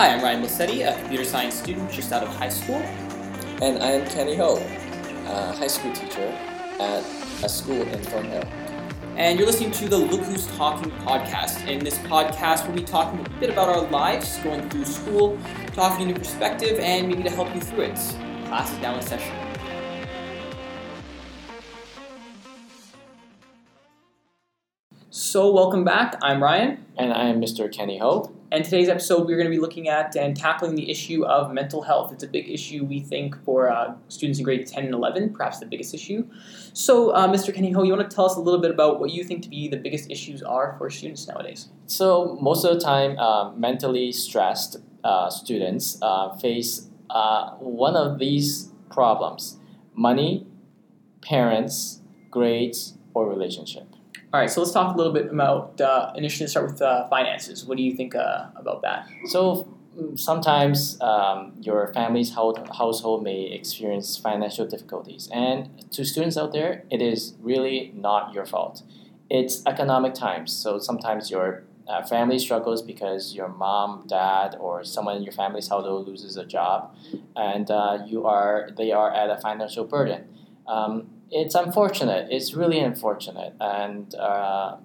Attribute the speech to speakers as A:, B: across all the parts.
A: Hi, I'm Ryan Lissetti, a computer science student just out of high school.
B: And I am Kenny Ho, a high school teacher at a school in Thornhill.
A: And you're listening to the Look Who's Talking podcast. In this podcast, we'll be talking a bit about our lives, going through school, talking in perspective, and maybe to help you through it. Class is now in session. So, welcome back. I'm Ryan.
B: And I am Mr. Kenny Ho.
A: And today's episode, we're going to be looking at and tackling the issue of mental health. It's a big issue, we think, for uh, students in grade 10 and 11, perhaps the biggest issue. So, uh, Mr. Kenny Ho, you want to tell us a little bit about what you think to be the biggest issues are for students nowadays?
B: So, most of the time, uh, mentally stressed uh, students uh, face uh, one of these problems money, parents, grades, or relationship.
A: All right, so let's talk a little bit about uh, initially start with uh, finances. What do you think uh, about that?
B: So mm, sometimes um, your family's household may experience financial difficulties, and to students out there, it is really not your fault. It's economic times, so sometimes your uh, family struggles because your mom, dad, or someone in your family's household loses a job, and uh, you are they are at a financial burden. Um, it's unfortunate. It's really unfortunate, and uh,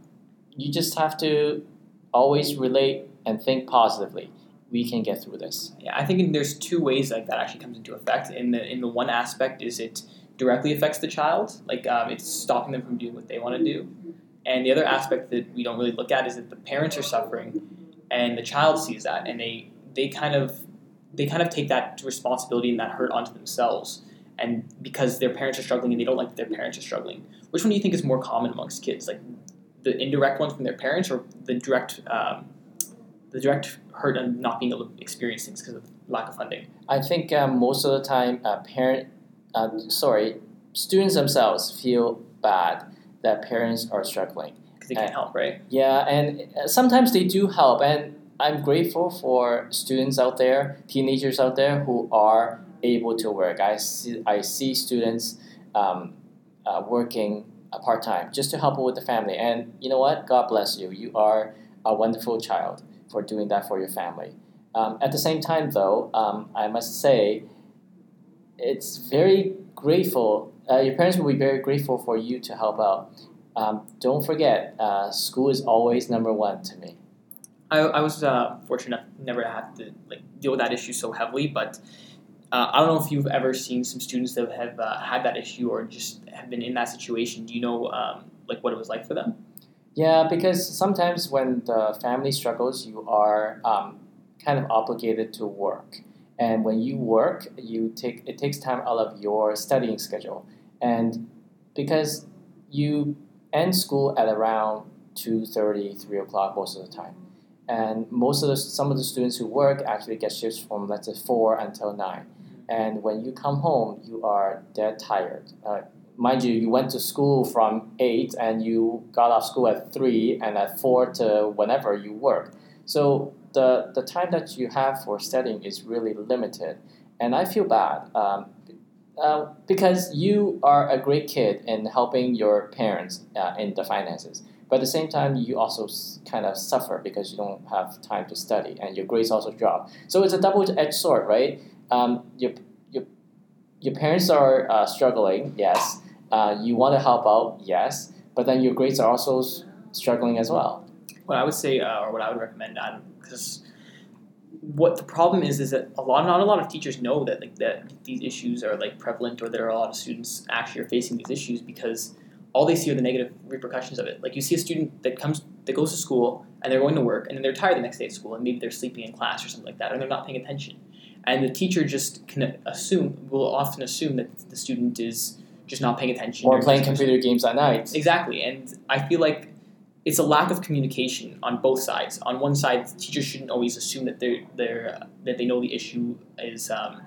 B: you just have to always relate and think positively. We can get through this.
A: Yeah, I think there's two ways like that actually comes into effect. In the in the one aspect is it directly affects the child, like um, it's stopping them from doing what they want to do, and the other aspect that we don't really look at is that the parents are suffering, and the child sees that, and they they kind of they kind of take that responsibility and that hurt onto themselves and because their parents are struggling and they don't like their parents are struggling. Which one do you think is more common amongst kids, like the indirect one from their parents or the direct um, the direct hurt and not being able to experience things because of lack of funding?
B: I think um, most of the time, uh, parent, uh, sorry, students themselves feel bad that parents are struggling
A: because they can't help, right?
B: Yeah, and uh, sometimes they do help, and I'm grateful for students out there, teenagers out there who are able to work. I see, I see students um, uh, working uh, part time just to help with the family. And you know what? God bless you. You are a wonderful child for doing that for your family. Um, at the same time, though, um, I must say, it's very grateful. Uh, your parents will be very grateful for you to help out. Um, don't forget, uh, school is always number one to me.
A: I, I was uh, fortunate never to have to like deal with that issue so heavily, but uh, I don't know if you've ever seen some students that have uh, had that issue or just have been in that situation. Do you know um, like what it was like for them?
B: Yeah, because sometimes when the family struggles, you are um, kind of obligated to work, and when you work, you take it takes time out of your studying schedule, and because you end school at around 2.30, 3 o'clock most of the time. And most of the, some of the students who work actually get shifts from let's say 4 until 9 and when you come home, you are dead tired. Uh, mind you, you went to school from eight and you got off school at three, and at four to whenever you work. So the the time that you have for studying is really limited, and I feel bad. Um, uh, because you are a great kid in helping your parents uh, in the finances, but at the same time you also kind of suffer because you don't have time to study and your grades also drop. So it's a double-edged sword, right? Um, your, your, your parents are uh, struggling, yes. Uh, you want to help out, yes. But then your grades are also struggling as well.
A: What I would say, uh, or what I would recommend, because what the problem is, is that a lot, not a lot of teachers know that like that these issues are like prevalent, or that are a lot of students actually are facing these issues because all they see are the negative repercussions of it. Like you see a student that comes that goes to school and they're going to work and then they're tired the next day at school and maybe they're sleeping in class or something like that, or they're not paying attention and the teacher just can assume will often assume that the student is just not paying attention
B: or, or playing computer games at night.
A: Exactly, and I feel like it's a lack of communication on both sides. On one side, teachers shouldn't always assume that they're, they're uh, that they know the issue is um,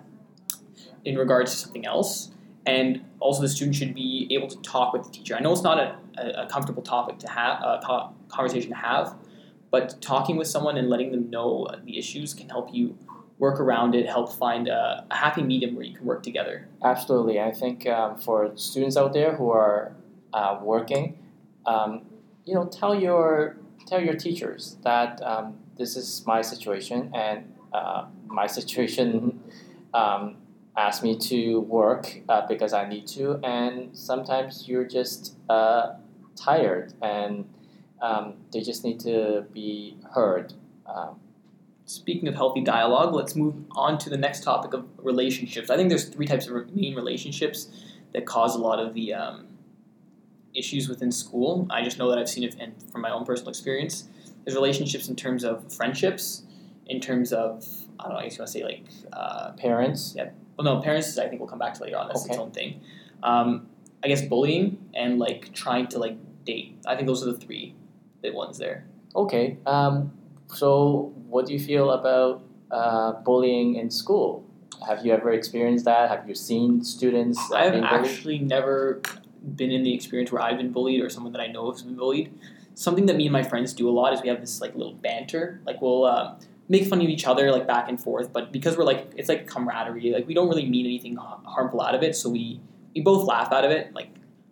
A: in regards to something else, and also the student should be able to talk with the teacher. I know it's not a, a, a comfortable topic to have, a co- conversation to have, but talking with someone and letting them know the issues can help you work around it, help find a, a happy medium where you can work together.
B: Absolutely. I think um, for students out there who are uh, working, um, you know, tell your tell your teachers that um, this is my situation and uh, my situation um, asked me to work uh, because I need to, and sometimes you're just uh, tired, and um, they just need to be heard.
A: Speaking of healthy dialogue, let's move on to the next topic of relationships. I think there's three types of main relationships that cause a lot of the um, issues within school. I just know that I've seen it and from my own personal experience. There's relationships in terms of friendships, in terms of I don't know, I guess you want to say like uh,
B: parents. Yeah.
A: Well, no, parents. I think we'll come back to later on. That's its own thing. Um, I guess bullying and like trying to like date. I think those are the three big ones there.
B: Okay. Um, so, what do you feel about uh, bullying in school? Have you ever experienced that? Have you seen students uh,
A: I've actually never been in the experience where I've been bullied or someone that I know has been bullied. Something that me and my friends do a lot is we have this like little banter. Like we'll uh, make fun of each other like back and forth, but because we're like it's like camaraderie. Like we don't really mean anything harmful out of it, so we we both laugh out of it. Like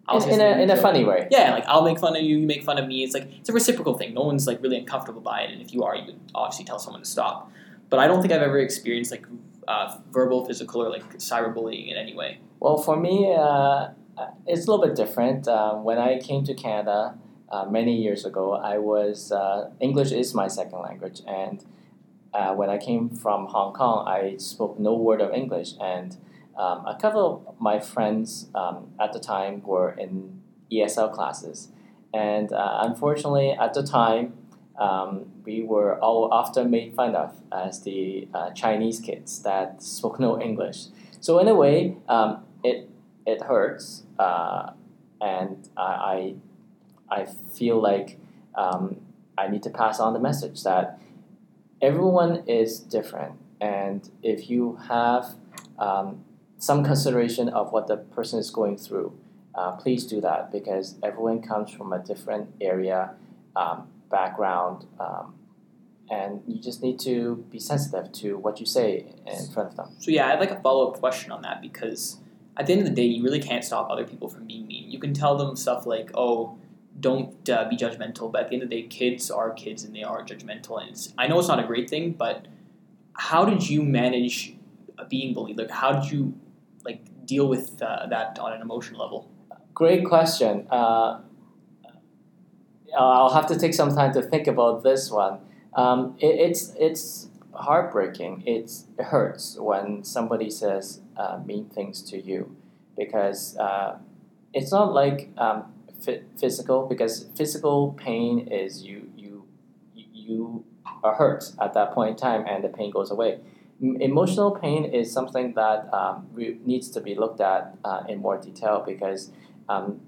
A: I'll
B: in, in, a, in a funny way.
A: Yeah, like I'll make fun of you, you make fun of me. It's like it's a reciprocal thing. No one's like really uncomfortable by it, and if you are, you would obviously tell someone to stop. But I don't think I've ever experienced like uh, verbal, physical, or like cyberbullying in any way.
B: Well, for me, uh, it's a little bit different. Uh, when I came to Canada uh, many years ago, I was uh, English is my second language, and uh, when I came from Hong Kong, I spoke no word of English, and um, a couple of my friends um, at the time were in ESL classes, and uh, unfortunately, at the time. Um, we were all often made fun of as the uh, Chinese kids that spoke no English. So in a way, um, it it hurts, uh, and I, I feel like um, I need to pass on the message that everyone is different, and if you have um, some consideration of what the person is going through, uh, please do that because everyone comes from a different area, um, background. Um, and you just need to be sensitive to what you say in front of them.
A: So yeah, I'd like a follow up question on that because at the end of the day, you really can't stop other people from being mean. You can tell them stuff like, "Oh, don't uh, be judgmental," but at the end of the day, kids are kids and they are judgmental. And I know it's not a great thing, but how did you manage being bullied? Like, how did you like deal with uh, that on an emotional level?
B: Great question. Uh, I'll have to take some time to think about this one. Um, it, it's it's heartbreaking. It's, it hurts when somebody says uh, mean things to you because uh, it's not like um, phy- physical because physical pain is you you you are hurt at that point in time and the pain goes away. Emotional pain is something that um, needs to be looked at uh, in more detail because um,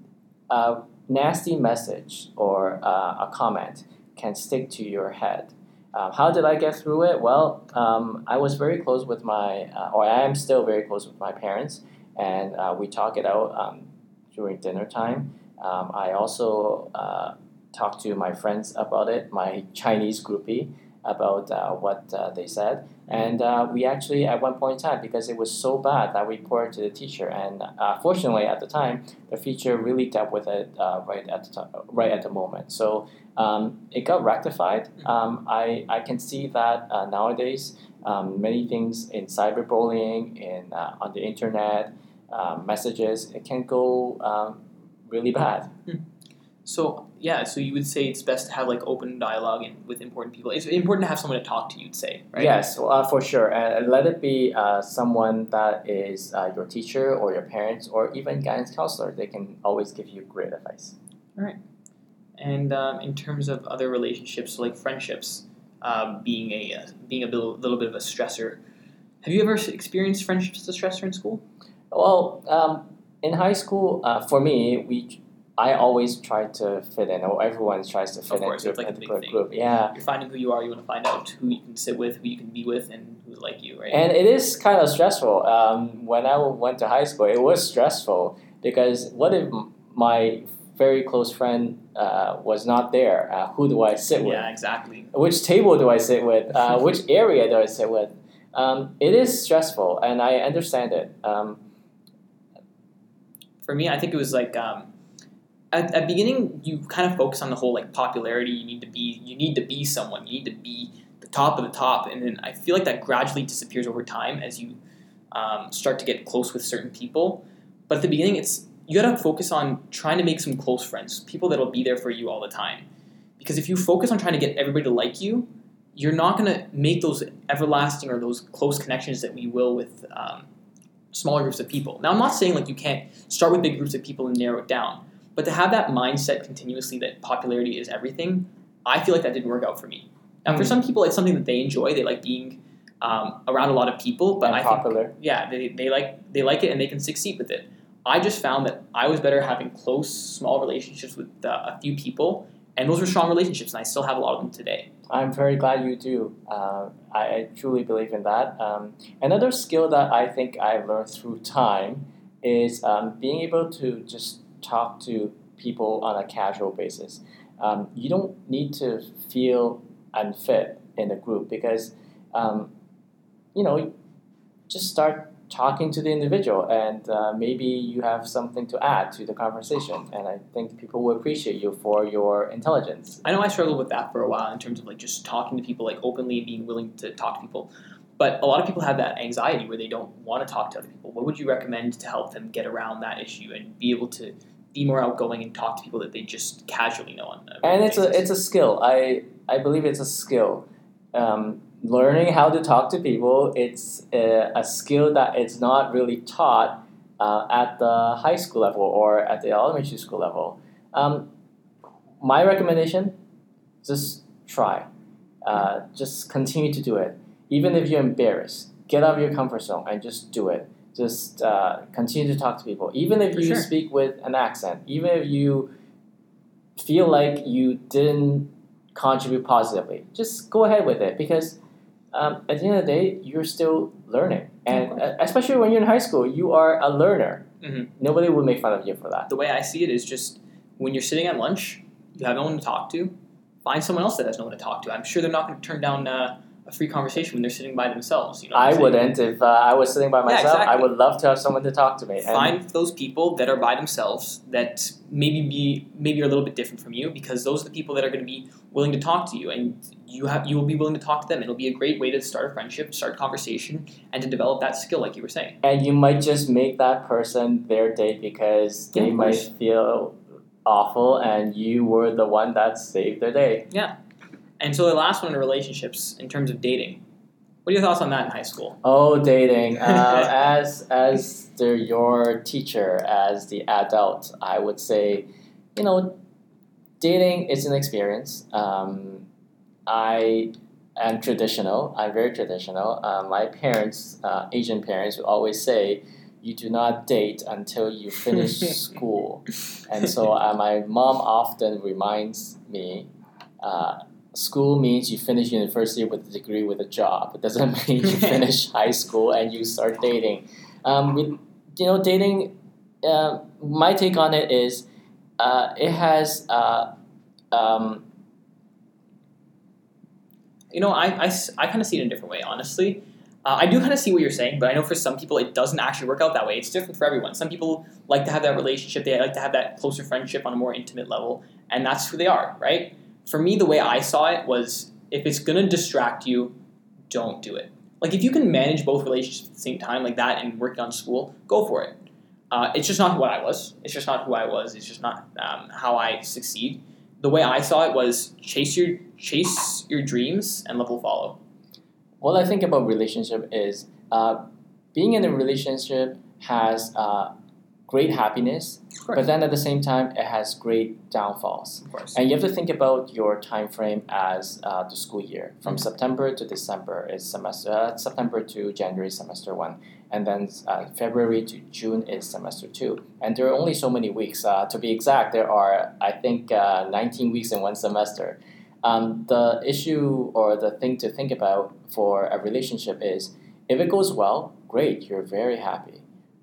B: a nasty message or uh, a comment can stick to your head. Um, how did I get through it? Well, um, I was very close with my, uh, or I am still very close with my parents, and uh, we talk it out um, during dinner time. Um, I also uh, talked to my friends about it, my Chinese groupie, about uh, what they said. And uh, we actually, at one point in time, because it was so bad, that we reported to the teacher. And uh, fortunately, at the time, the teacher really dealt with it uh, right at the right at the moment. So um, it got rectified. Um, I, I can see that uh, nowadays, um, many things in cyberbullying, in uh, on the internet, um, messages, it can go um, really bad.
A: So yeah, so you would say it's best to have like open dialogue and with important people. It's important to have someone to talk to. You'd say, right?
B: Yes, uh, for sure. And let it be uh, someone that is uh, your teacher or your parents or even guidance counselor. They can always give you great advice.
A: All right, and um, in terms of other relationships, so like friendships, um, being a uh, being a little, little bit of a stressor. Have you ever experienced friendships as a stressor in school?
B: Well, um, in high school, uh, for me, we I always try to fit in, or everyone tries to fit
A: Of course,
B: into
A: it's
B: a
A: like a
B: particular
A: thing.
B: group. Yeah,
A: You're finding who you are. You want to find out who you can sit with, who you can be with, and who's like you, right?
B: and it is kind of stressful. Um, when I went to high school, it was stressful because what if my very close friend uh, was not there? Uh, who do I sit with?
A: yeah, exactly.
B: which table do I sit with? Uh, which area do I sit with? Um, it is stressful, and I understand it. Um,
A: For me, I think it was like um, at at beginning you kind of focus on the whole like popularity. You need to be you need to be someone. You need to be the top of the top, and then I feel like that gradually disappears over time as you um, start to get close with certain people. But at the beginning, it's you gotta focus on trying to make some close friends, people that'll be there for you all the time. Because if you focus on trying to get everybody to like you, you're not gonna make those everlasting or those close connections that we will with um, smaller groups of people. Now, I'm not saying like you can't start with big groups of people and narrow it down, but to have that mindset continuously that popularity is everything, I feel like that didn't work out for me. Now, for
B: Mm.
A: some people, it's something that they enjoy. They like being um, around a lot of people, but
B: and
A: I think
B: popular.
A: yeah, they, they like they like it and they can succeed with it. I just found that I was better having close, small relationships with uh, a few people, and those were strong relationships, and I still have a lot of them today.
B: I'm very glad you do. Uh, I, I truly believe in that. Um, another skill that I think I've learned through time is um, being able to just talk to people on a casual basis. Um, you don't need to feel unfit in a group because, um, you know, just start talking to the individual and uh, maybe you have something to add to the conversation. And I think people will appreciate you for your intelligence.
A: I know I struggled with that for a while in terms of like just talking to people like openly and being willing to talk to people. But a lot of people have that anxiety where they don't want to talk to other people. What would you recommend to help them get around that issue and be able to be more outgoing and talk to people that they just casually know on?
B: And it's a it's a skill. I I believe it's a skill. Um, learning how to talk to people it's a, a skill it's not really taught uh, at the high school level or at the elementary school level. Um, my recommendation: just try. Uh, just continue to do it, even if you're embarrassed. Get out of your comfort zone and just do it. Just uh, continue to talk to people, even if
A: For
B: you
A: sure.
B: speak with an accent, even if you feel like you didn't contribute positively, just go ahead with it because um, at the end of the day, you're still learning, and uh, especially when you're in high school, you are a learner.
A: Mhm.
B: Nobody will make fun of you for that.
A: the way I see it is just when you're sitting at lunch, you have no one to talk to. Find someone else that has no one to talk to. I'm sure they're not going to turn down uh, a free conversation when they're sitting by themselves. You know,
B: I wouldn't if uh, I was sitting by
A: Yeah,
B: myself. I would love to have someone to talk to me. And
A: Find those people that are by themselves that maybe be maybe are a little bit different from you because those are the people that are going to be willing to talk to you and you have you will be willing to talk to them. It'll be a great way to start a friendship, start conversation, and to develop that skill, like you were saying.
B: and you might just make that person their day because
A: Yeah,
B: they might feel awful and you were the one that saved their day.
A: And so the last one in relationships, in terms of dating, what are your thoughts on that in high school?
B: Oh, dating. Uh, as as the, your teacher, as the adult, I would say, you know, dating is an experience. Um, I am traditional. I'm very traditional. Uh, my parents, uh, Asian parents, would always say, "You do not date until you finish school." And so uh, my mom often reminds me. Uh, School means you finish university with a degree with a job. It doesn't mean you finish high school and you start dating. Um, with you know, dating. Uh, my take on it is, uh, it has uh, um,
A: You know, I, I, I kind of see it in a different way, honestly. Uh, I do kind of see what you're saying, but I know for some people it doesn't actually work out that way. It's different for everyone. Some people like to have that relationship, they like to have that closer friendship on a more intimate level, and that's who they are, right? For me, the way I saw it was if it's going to distract you, don't do it. Like, if you can manage both relationships at the same time, like that, and working on school, go for it. Uh, it's just not what I was. It's just not who I was. It's just not um, how I succeed. The way I saw it was chase your chase your dreams and love will follow.
B: what I think about relationship is uh, being in a relationship has uh, great happiness, but then at the same time it has great downfalls.
A: of course.
B: And you have to think about your time frame as uh, the school year. From
A: Mhm.
B: September to December is semester. Uh, September to January semester one, and then uh, February to June is semester two. And there are only so many weeks. Uh, to be exact, there are I think uh, nineteen weeks in one semester. Um, the issue or the thing to think about for a relationship is if it goes well, great, you're very happy.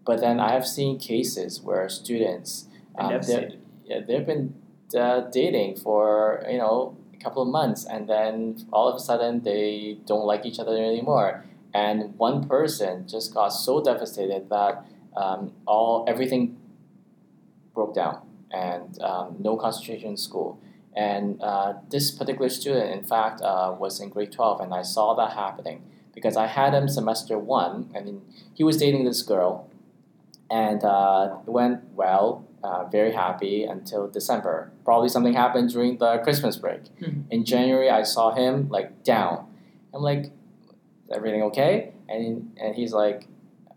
B: But then I have seen cases where students um,
A: devastated.
B: yeah, they've been uh, dating for you know a couple of months, and then all of a sudden they don't like each other anymore, and one person just got so devastated that um, all everything broke down, and um, no concentration in school, And uh, this particular student, in fact, uh, was in grade 12, and I saw that happening because I had him semester one, and he was dating this girl, and uh, it went well, uh, very happy until December. Probably something happened during the Christmas break.
A: Mhm.
B: In January, I saw him like down. I'm like, everything okay? And and he's like,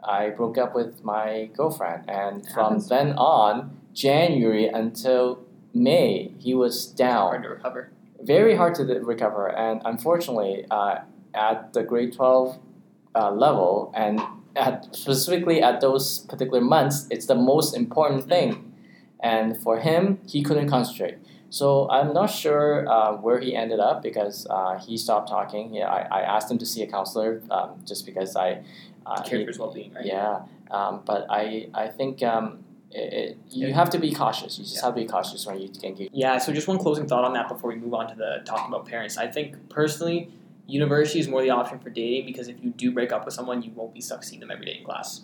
B: I broke up with my girlfriend, and from
A: Happens.
B: then on, January until May, he was down
A: Hard to recover.
B: very hard to recover. And unfortunately, uh, at the grade 12 uh, level, and at, specifically at those particular months, it's the most important thing. And for him, he couldn't concentrate. So I'm not sure uh, where he ended up because uh, he stopped talking. Yeah, I, I asked him to see a counselor um, just because I uh,
A: Care for his well-being, right?
B: yeah, um, but I I think um, it, it, you
A: Yeah.
B: have to be cautious. You just
A: Yeah.
B: have to be cautious when you engage.
A: Yeah, so just one closing thought on that before we move on to the talking about parents. I think personally, university is more the option for dating because if you do break up with someone, you won't be stuck seeing them every day in class.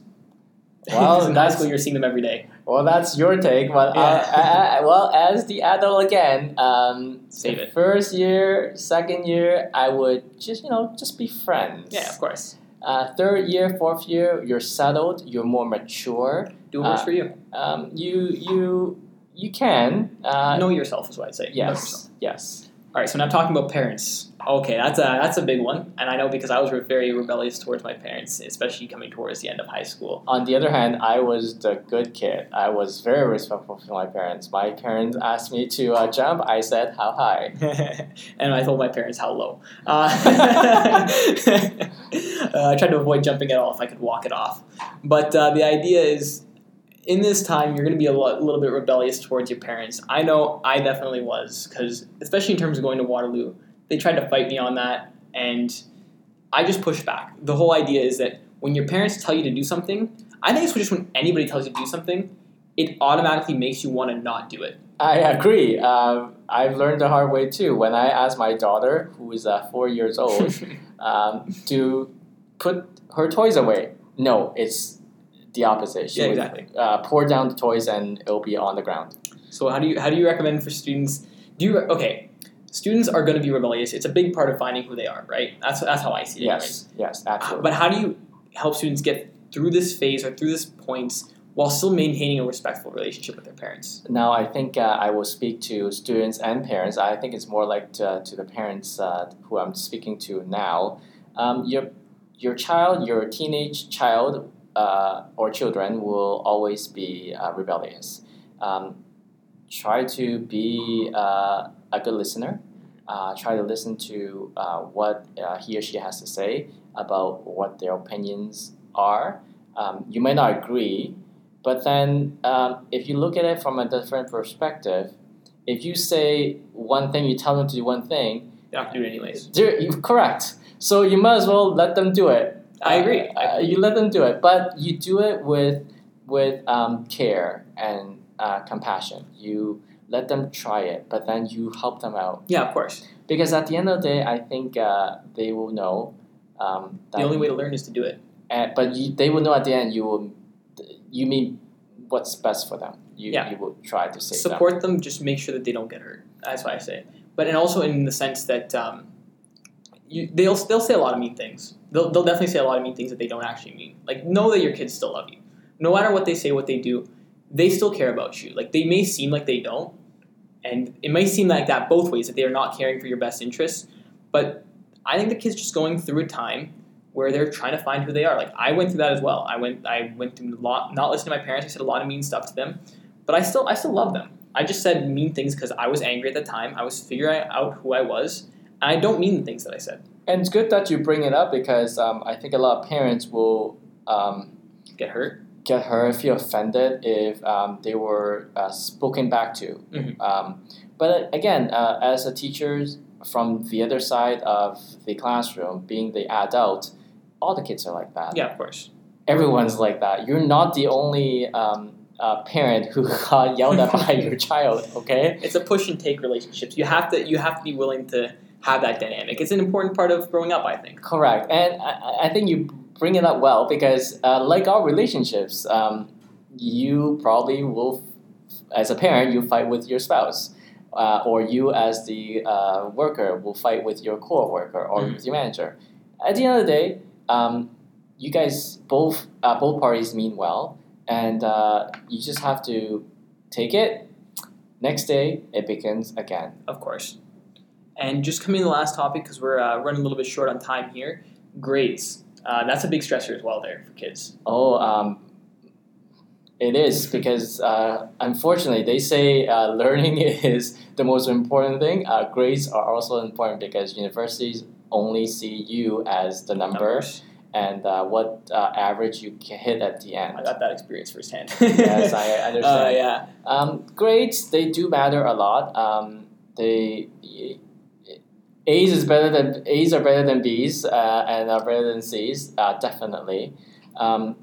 B: Well,
A: in high school, you're seeing them every day.
B: Well, that's your take, but uh,
A: Yeah.
B: I, I, well, as the adult again, um,
A: Save it.
B: First year, second year, I would just you know just be friends.
A: Yeah, of course.
B: Uh, third year, fourth year, you're settled. You're more mature.
A: Do what works
B: Uh,
A: for you.
B: Um, you you you can. Uh,
A: know yourself is what I'd say.
B: Yes. Yes.
A: All right, so now talking about parents. Okay, that's a that's a big one, and I know because I was very rebellious towards my parents, especially coming towards the end of high school.
B: On the other hand, I was the good kid. I was very respectful to my parents. My parents asked me to uh, jump. I said how high.
A: and I told my parents how low. Uh, uh, I tried to avoid jumping at all if I could walk it off. But uh, the idea is, in this time, you're going to be a lo- little bit rebellious towards your parents. I know I definitely was, because especially in terms of going to Waterloo, they tried to fight me on that, and I just pushed back. The whole idea is that when your parents tell you to do something, I think it's just when anybody tells you to do something, it automatically makes you want to not do it.
B: I agree. Um, I've learned the hard way too. When I asked my daughter, who is uh, four years old, um, to put her toys away, no, it's the opposite. She
A: Yeah,
B: would,
A: exactly.
B: uh, pour down the toys and it'll be on the ground.
A: So how do you how do you recommend for students? Do you okay? Students are going to be rebellious. It's a big part of finding who they are, right? That's that's how I see it.
B: Yes, yes, absolutely.
A: But how do you help students get through this phase or through this points while still maintaining a respectful relationship with their parents?
B: Now, I think uh, I will speak to students and parents. I think it's more like to, to the parents uh, who I'm speaking to now. Um, your, your child, your teenage child uh, or children will always be uh, rebellious. Um, try to be uh, a good listener. Uh, try to listen to uh, what uh, he or she has to say about what their opinions are. Um, you may not agree, but then, um, if you look at it from a different perspective, if you say one thing, you tell them to do one thing,
A: They're to do it anyways.
B: correct. So you might as well let them do it.
A: I agree.
B: Uh, you let them do it, but you do it with with um, care and uh, compassion. You let them try it, but then you help them out
A: Yeah, of course.
B: because at the end of the day, I think uh, they will know. Um, that
A: The only way to learn is to do it.
B: and, but you, they will know at the end you will you mean what's best for them you,
A: Yeah.
B: you will try to save them
A: Support them. Just make sure that they don't get hurt. That's why I say it. But and also in the sense that um, you, they'll they'll say a lot of mean things. They'll, they'll definitely say a lot of mean things that they don't actually mean. Like know that your kids still love you. No matter what they say, what they do, they still care about you. Like they may seem like they don't, and it may seem like that both ways that they are not caring for your best interests. But I think the kids just going through a time where they're trying to find who they are. Like I went through that as well. I went I went through a lot, not listening to my parents. I said a lot of mean stuff to them, but I still I still love them. I just said mean things because I was angry at the time. I was figuring out who I was, and I don't mean the things that I said.
B: and it's good that you bring it up because um, i think a lot of parents will um,
A: Get hurt.
B: Get hurt feel offended if um, they were uh, spoken back to
A: Mhm.
B: um, but again uh, as a teacher from the other side of the classroom being the adult all the kids are like that
A: Yeah, of course.
B: everyone's like that. You're not the only um, uh, parent who got yelled at by your child. Okay.
A: It's a push and take relationships. You have to you have to be willing to have that dynamic. It's an important part of growing up. I think.
B: Correct. And I, I think you bring it up well because, uh, like all relationships, um, you probably will, as a parent, you fight with your spouse. uh, or you as the uh, worker will fight with your co-worker or
A: Mhm.
B: with your manager. At the end of the day, um, you guys both uh, both parties mean well, and uh, you just have to take it. Next day, it begins again.
A: Of course. And just coming to the last topic, because we're uh, running a little bit short on time here grades. Uh, that's a big stressor as well there for kids.
B: Oh, um, it is because uh, unfortunately they say uh, learning is the most important thing. Uh, grades are also important because universities only see you as the number
A: Numbers.
B: and uh, what uh, average you can hit at the end.
A: I got that experience firsthand.
B: yes, I understand.
A: Uh, yeah.
B: Um, grades they do matter a lot. Um, they A's is better than A's are better than B's uh, and are better than C's. Uh, definitely. Um,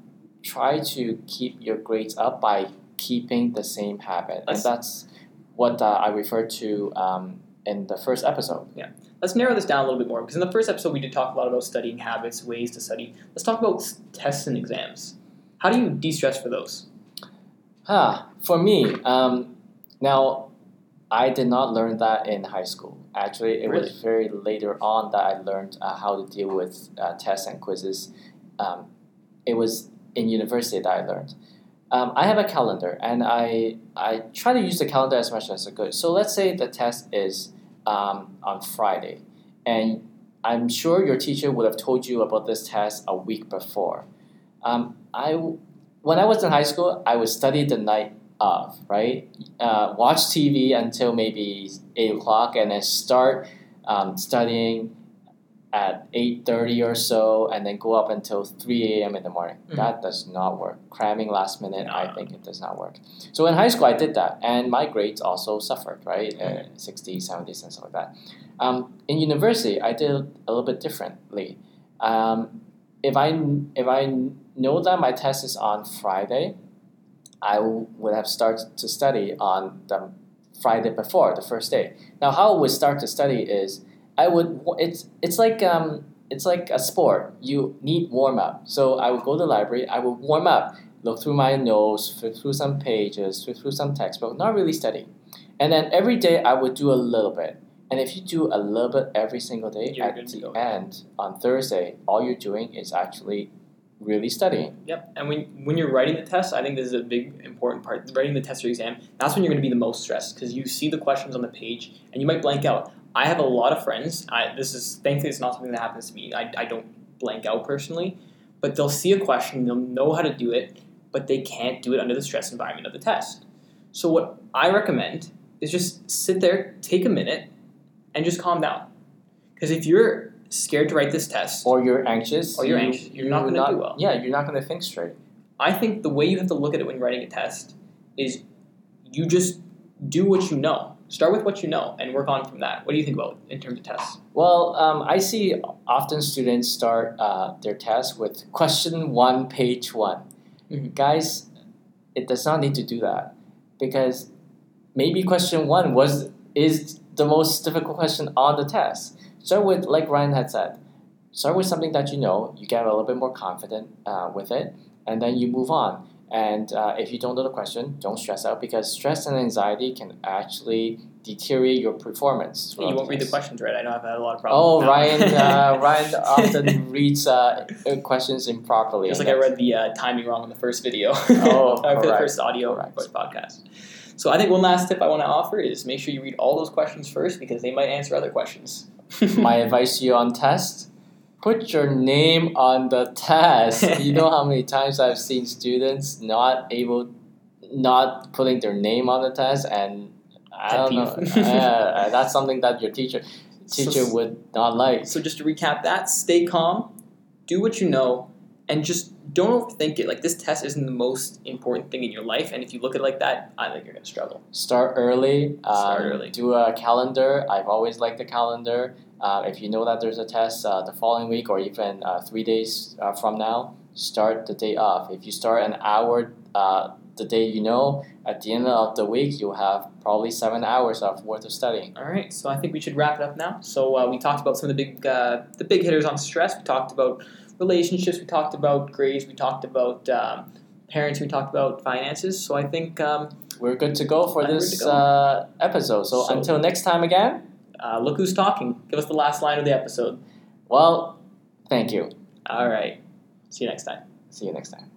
B: try to keep your grades up by keeping the same habit,
A: Let's-
B: and that's what uh, I referred to um, in the first episode. Yeah.
A: Let's narrow this down a little bit more because in the first episode we did talk a lot about studying habits, ways to study. Let's talk about tests and exams. How do you de stress for those?
B: Huh, for me, um, now I did not learn that in high school. Actually, it
A: Really?
B: was very later on that I learned uh, how to deal with uh, tests and quizzes. Um, it was in university that I learned. Um, I have a calendar and I, I try to use the calendar as much as I could. So let's say the test is um, on Friday, and I'm sure your teacher would have told you about this test a week before. Um, I when I was in high school, I would study the night of, right? Uh, watch TV until maybe eight o'clock, and then start um, studying at eight thirty or so, and then go up until three a.m. in the morning.
A: Mhm.
B: That does not work. Cramming last minute,
A: No.
B: I think it does not work. So in high school, I did that, and my grades also suffered, right? Uh, 60s, 70s, and stuff like that. Um, in university, I did a little bit differently. Um, if I if I know that my test is on Friday, I would have started to study on the Friday before the first day. Now, how I would start to study is I would it's it's like um it's like a sport. You need warm up. So I would go to the library. I would warm up, look through my notes, flip through some pages, flip through some textbook, not really study. And then every day I would do a little bit. And if you do a little bit every single day,
A: You're
B: at the end on Thursday, all you're doing is actually really studying.
A: Yep. And when when you're writing the test, I think this is a big important part. Writing the test or exam, that's when you're going to be the most stressed because you see the questions on the page and you might blank out. I have a lot of friends. I this is thankfully it's not something that happens to me. I, I don't blank out personally, but they'll see a question, they'll know how to do it, but they can't do it under the stress environment of the test. So what I recommend is just sit there, take a minute, and just calm down. Because if you're scared to write this test,
B: Or you're anxious.
A: Or you're
B: you-
A: anxious, you're not gonna do well.
B: Yeah, you're not gonna think straight.
A: I think the way you have to look at it when writing a test is you just do what you know. Start with what you know and work on from that. What do you think about in terms of tests?
B: Well, um, I see often students start uh, their test with question one, page one.
A: Mhm.
B: Guys, it does not need to do that because maybe question one was is the most difficult question on the test. Start with, like Ryan had said, start with something that you know. You get a little bit more confident uh, with it, and then you move on. And uh, if you don't know the question, don't stress out because stress and anxiety can actually deteriorate your performance.
A: you won't read the questions right. I know I've had a lot of
B: Oh,
A: problems. Oh.
B: Ryan! Uh, Ryan often reads uh, questions improperly.
A: Just
B: and
A: like I read the uh, timing wrong on the first video.
B: Oh,
A: or for the first audio voice podcast. So I think one last tip I want to offer is make sure you read all those questions first because they might answer other questions.
B: My advice to you on test: put your name on the test. you know how many times I've seen students not able, not putting their name on the test, and I don't know. yeah, uh, that's something that your teacher teacher
A: So-
B: would not like.
A: So just to recap that, stay calm, do what you know, and just don't overthink it. Like this test isn't the most important thing in your life, and if you look at it like that, I think you're gonna struggle.
B: Start early. Um,
A: Start early.
B: Do a calendar. I've always liked the calendar. Uh, if you know that there's a test uh, the following week or even uh, three days uh, from now, start the day off. If you start an hour uh, the day you know, at the end of the week, you'll have probably seven hours of worth of studying.
A: All right, so I think we should wrap it up now. So uh, we talked about some of the big uh, the big hitters on stress. We talked about relationships. We talked about grades. We talked about um, parents. We talked about finances. So I think um,
B: we're good to go for this
A: go.
B: Uh, episode. So,
A: So-
B: until next time again,
A: Uh, look who's talking. Give us the last line of the episode.
B: well, thank you.
A: All right. See you next time.
B: See you next time.